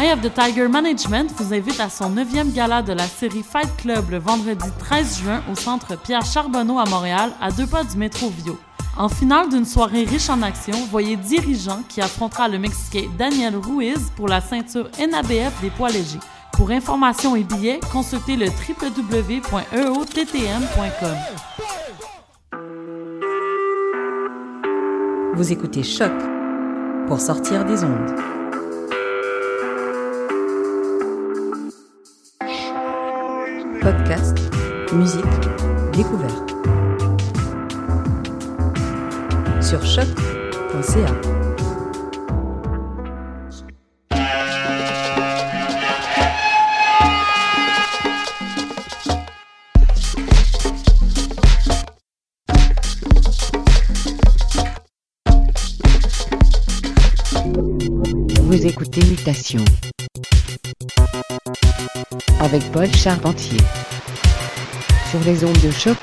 Eye of the Tiger Management vous invite à son 9e gala de la série Fight Club le vendredi 13 juin au centre Pierre Charbonneau à Montréal, à deux pas du métro Vio. En finale d'une soirée riche en action, voyez Dirigeant qui affrontera le Mexicain Daniel Ruiz pour la ceinture NABF des poids légers. Pour informations et billets, consultez le www.eottm.com. Vous écoutez Choc pour sortir des ondes. Podcast, musique, découverte. Sur choc.ca. Vous écoutez Mutation Paul Charpentier sur les ondes de choc.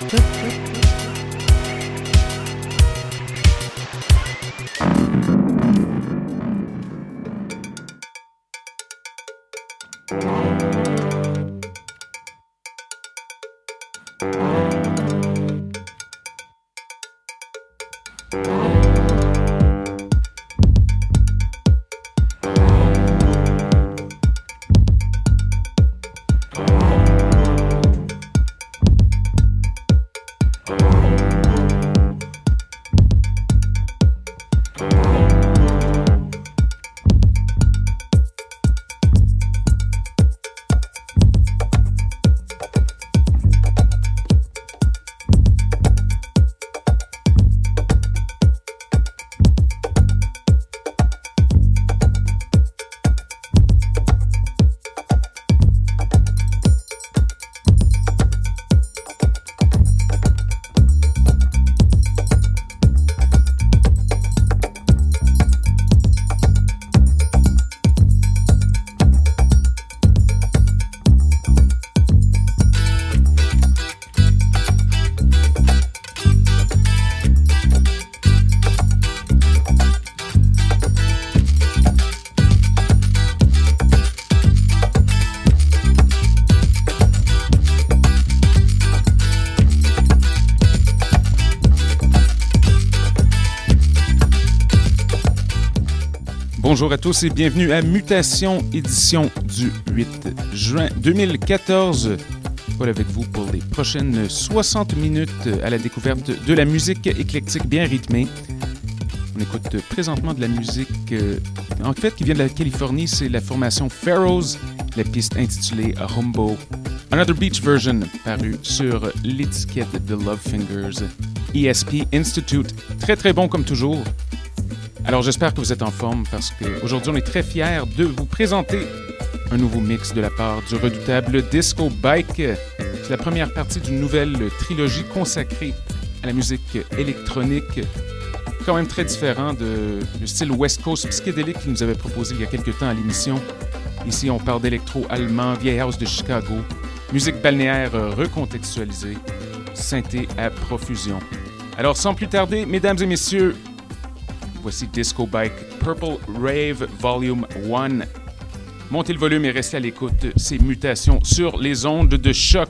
Bonjour à tous et bienvenue à Mutation, édition du 8 juin 2014. Paul avec vous pour les prochaines 60 minutes à la découverte de la musique éclectique bien rythmée. On écoute présentement de la musique, euh, en fait, qui vient de la Californie. C'est la formation Pharaohs, la piste intitulée Humbo. Another Beach Version, paru sur l'étiquette de Love Fingers, ESP Institute. Très très bon comme toujours. Alors j'espère que vous êtes en forme parce qu'aujourd'hui on est très fiers de vous présenter un nouveau mix de la part du redoutable Disco Bike. C'est la première partie d'une nouvelle trilogie consacrée à la musique électronique, quand même très différent de, du style West Coast psychédélique qu'il nous avait proposé il y a quelques temps à l'émission. Ici on parle d'électro allemand, vieille house de Chicago, musique balnéaire recontextualisée, synthé à profusion. Alors sans plus tarder, mesdames et messieurs, Voici Disco Bike Purple Rave Volume 1. Montez le volume et restez à l'écoute. Ces mutations sur les ondes de choc.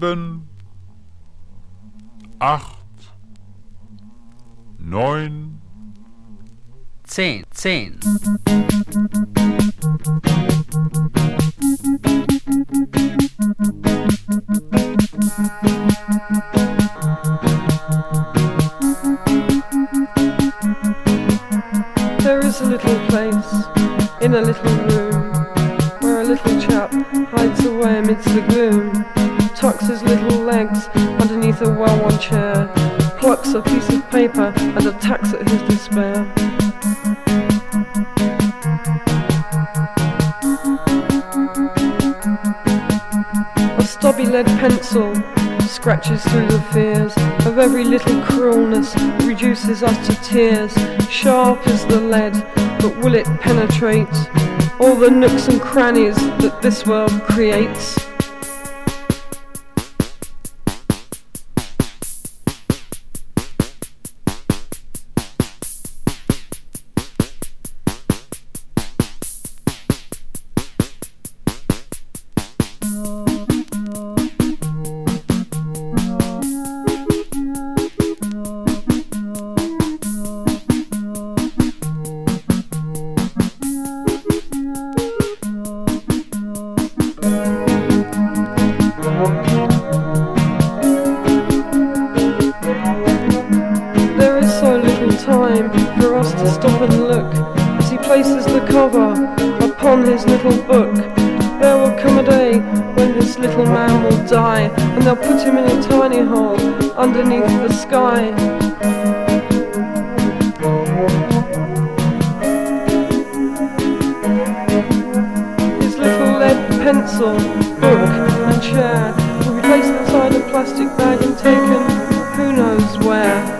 Sieben, acht, neun, zehn, zehn. There is a little place in a little room where a little chap hides away amidst the gloom, tucks his little legs underneath a well-worn chair, plucks a piece of paper and attacks at his despair. A stubby lead pencil scratches through the fears of every little cruelness, reduces us to tears. Sharp is the lead, but will it penetrate all the nooks and crannies that this world creates? The. His little lead pencil, book, and chair were be placed inside a plastic bag and taken who knows where.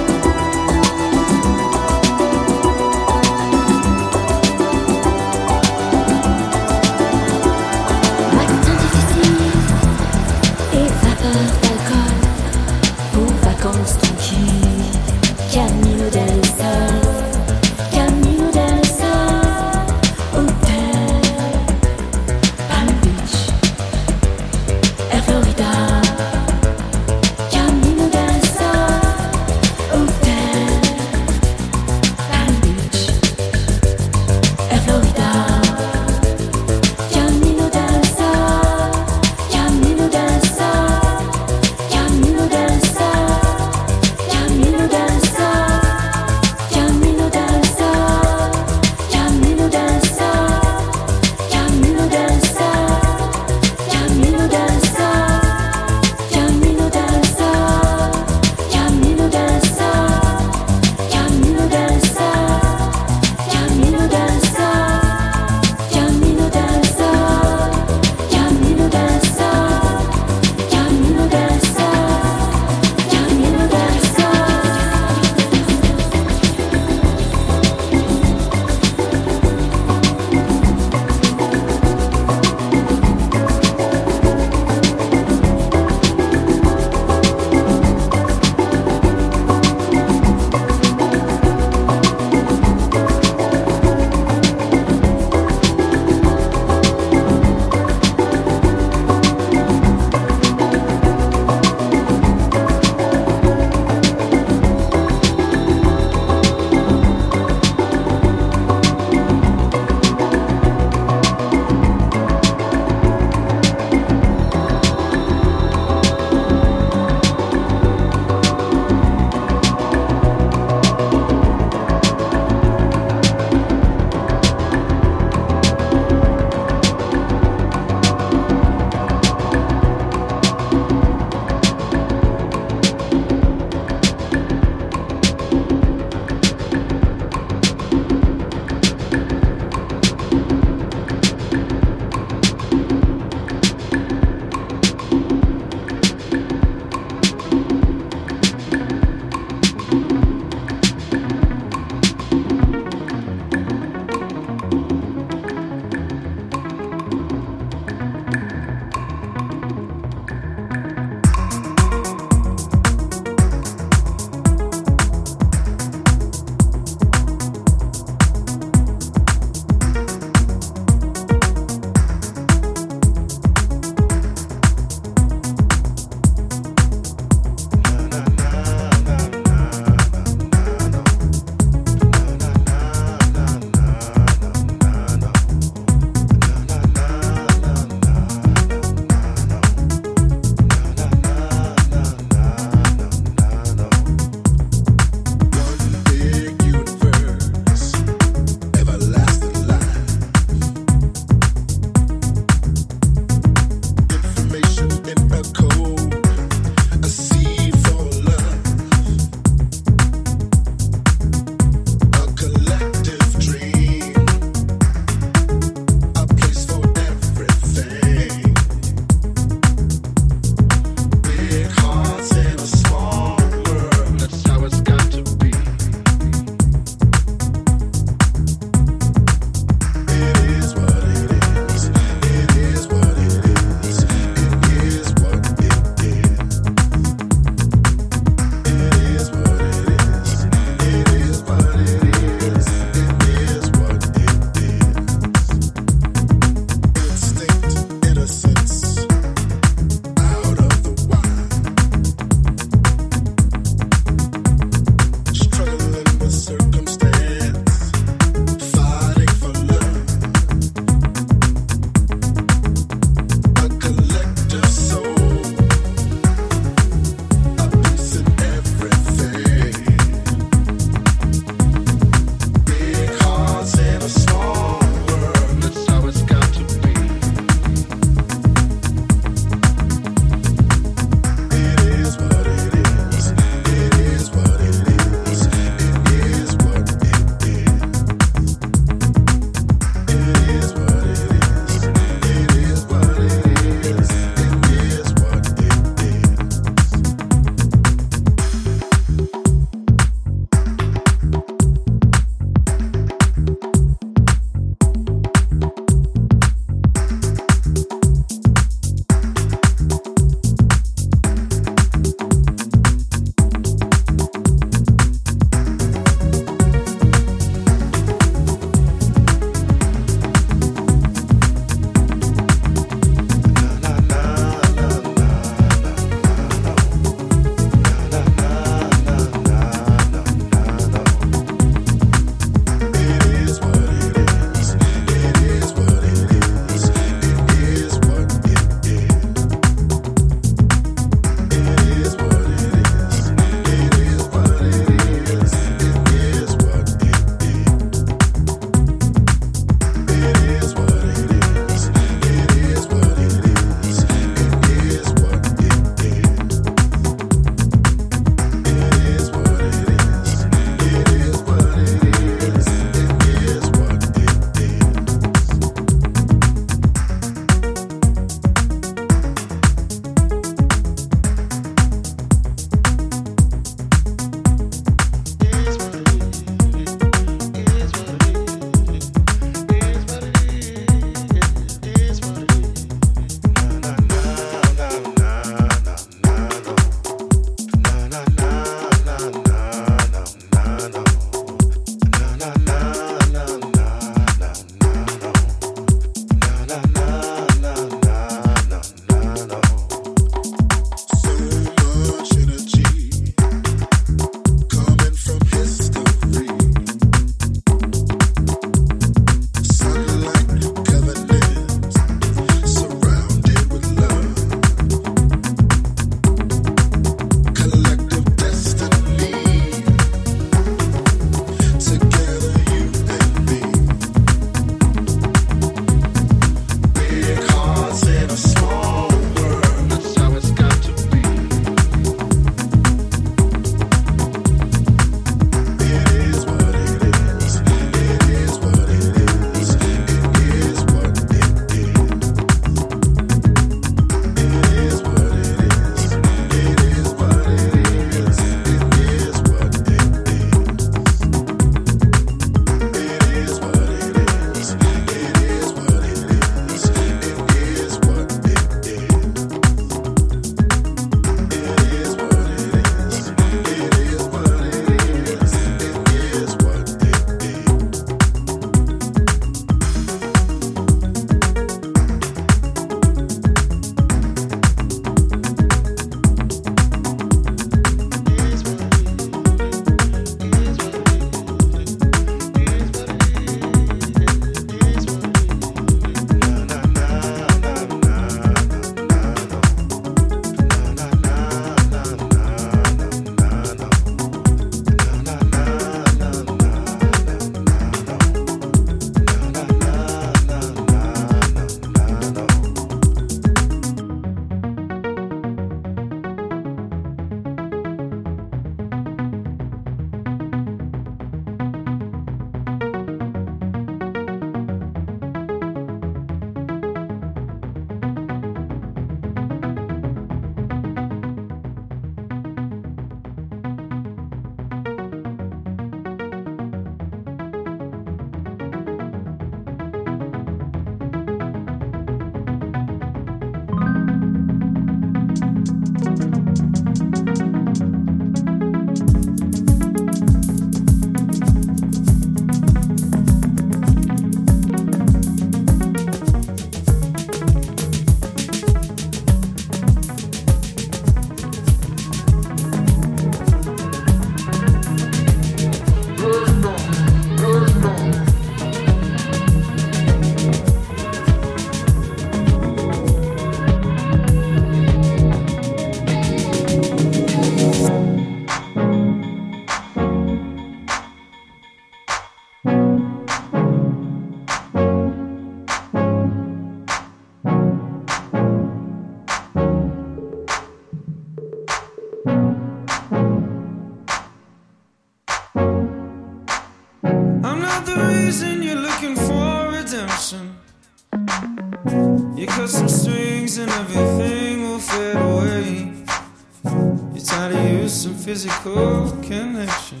Physical connection.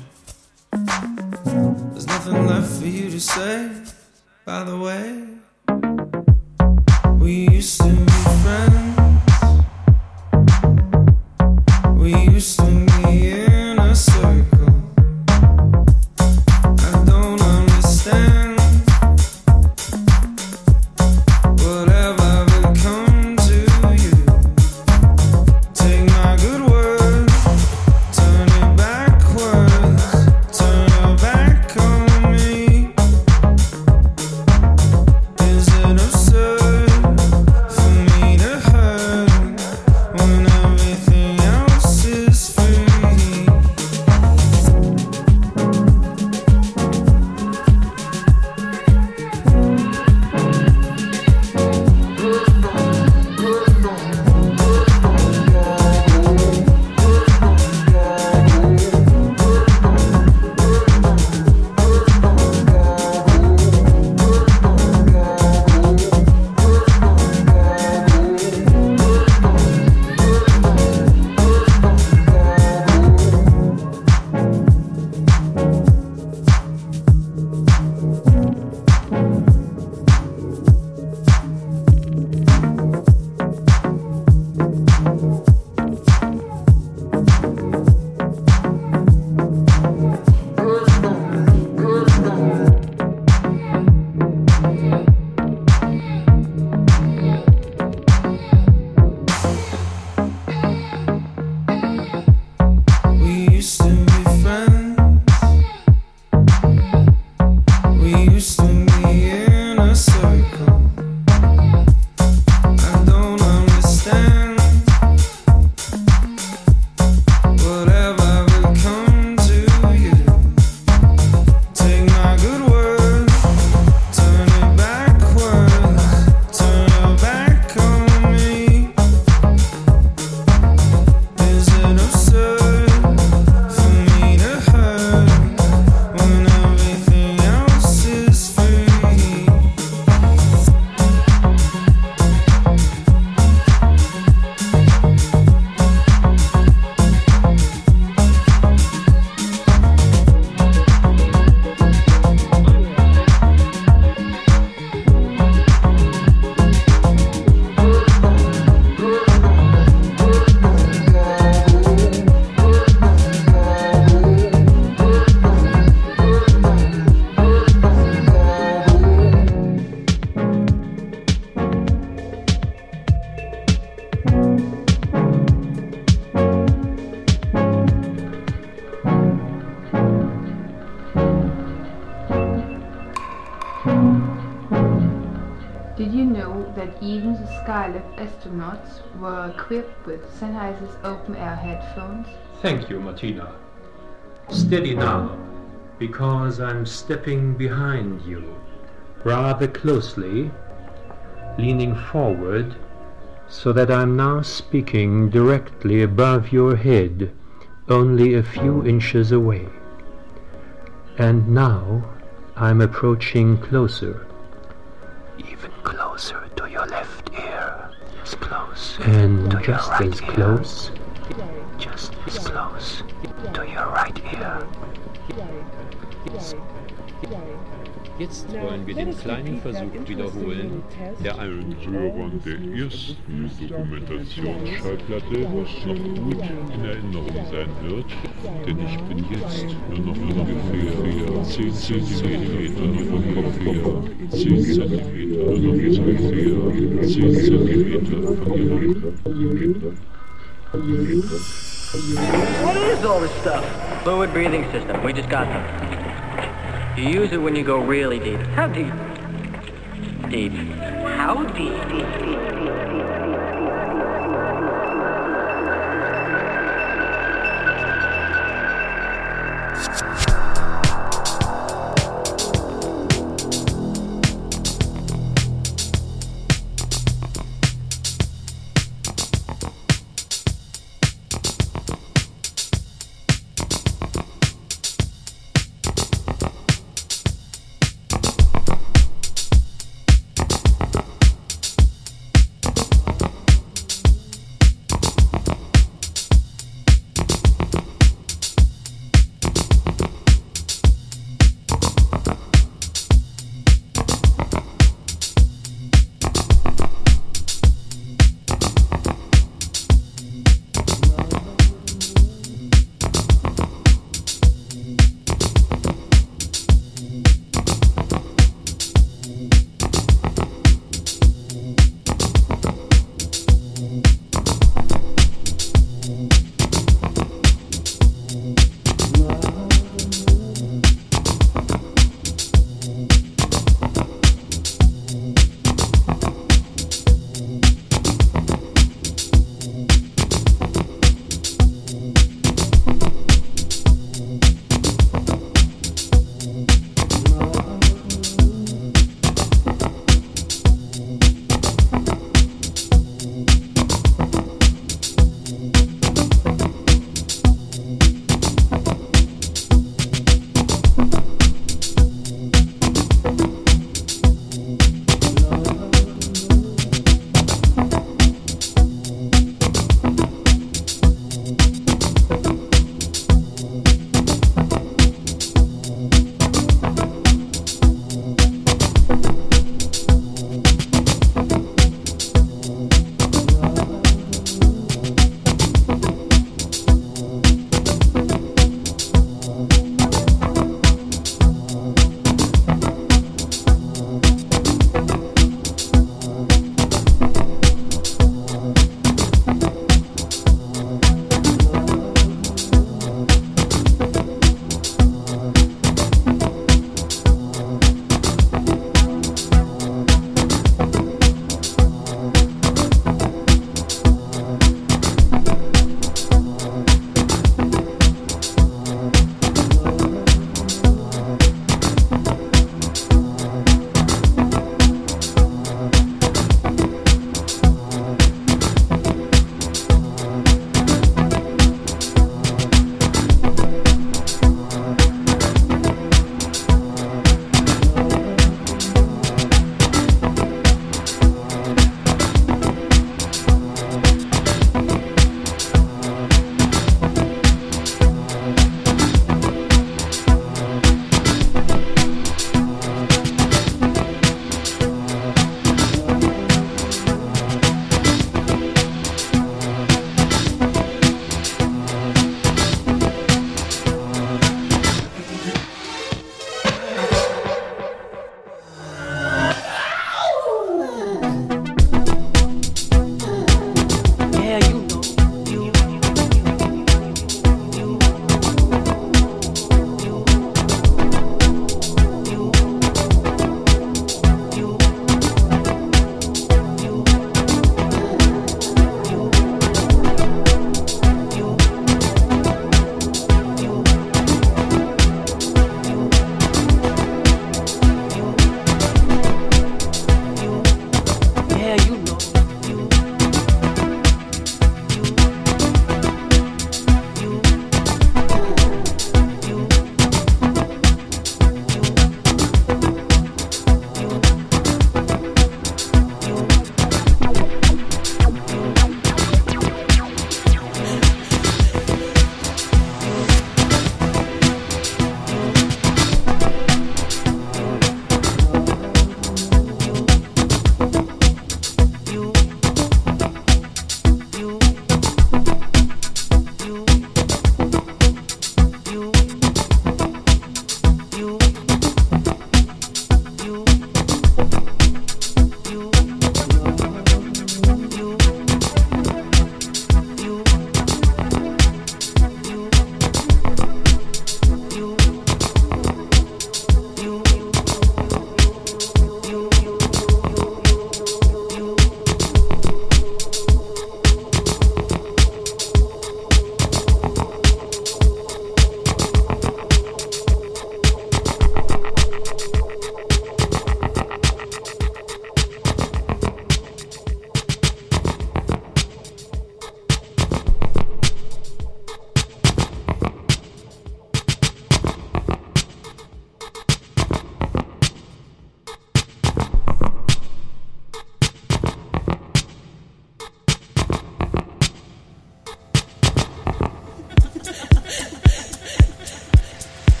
Skylab astronauts were equipped with Sennheiser's open-air headphones? Thank you, Martina. Steady now, because I'm stepping behind you, rather closely, leaning forward, so that I'm now speaking directly above your head, only a few inches away. And now I'm approaching closer. And just as close. Just close to your right ear. Jetzt wollen wir den kleinen Versuch wiederholen, der allen Hörern der ersten Dokumentationsschallplatte noch gut in Erinnerung sein wird, denn ich bin jetzt nur noch ungefähr 10 cm vom Kopf her, 10 cm, nur noch ungefähr 10 cm von der What is all this stuff? Fluid breathing system. We just got them. You use it when you go really deep. How deep? Deep. How deep?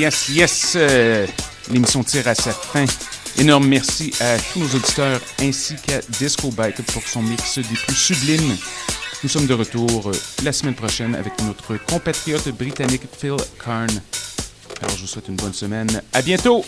Yes, yes. Euh, L'émission tire à sa fin. Énorme merci à tous nos auditeurs ainsi qu'à Disco Bike pour son mix des plus sublimes. Nous sommes de retour euh, la semaine prochaine avec notre compatriote britannique Phil Karn. Alors je vous souhaite une bonne semaine. À bientôt!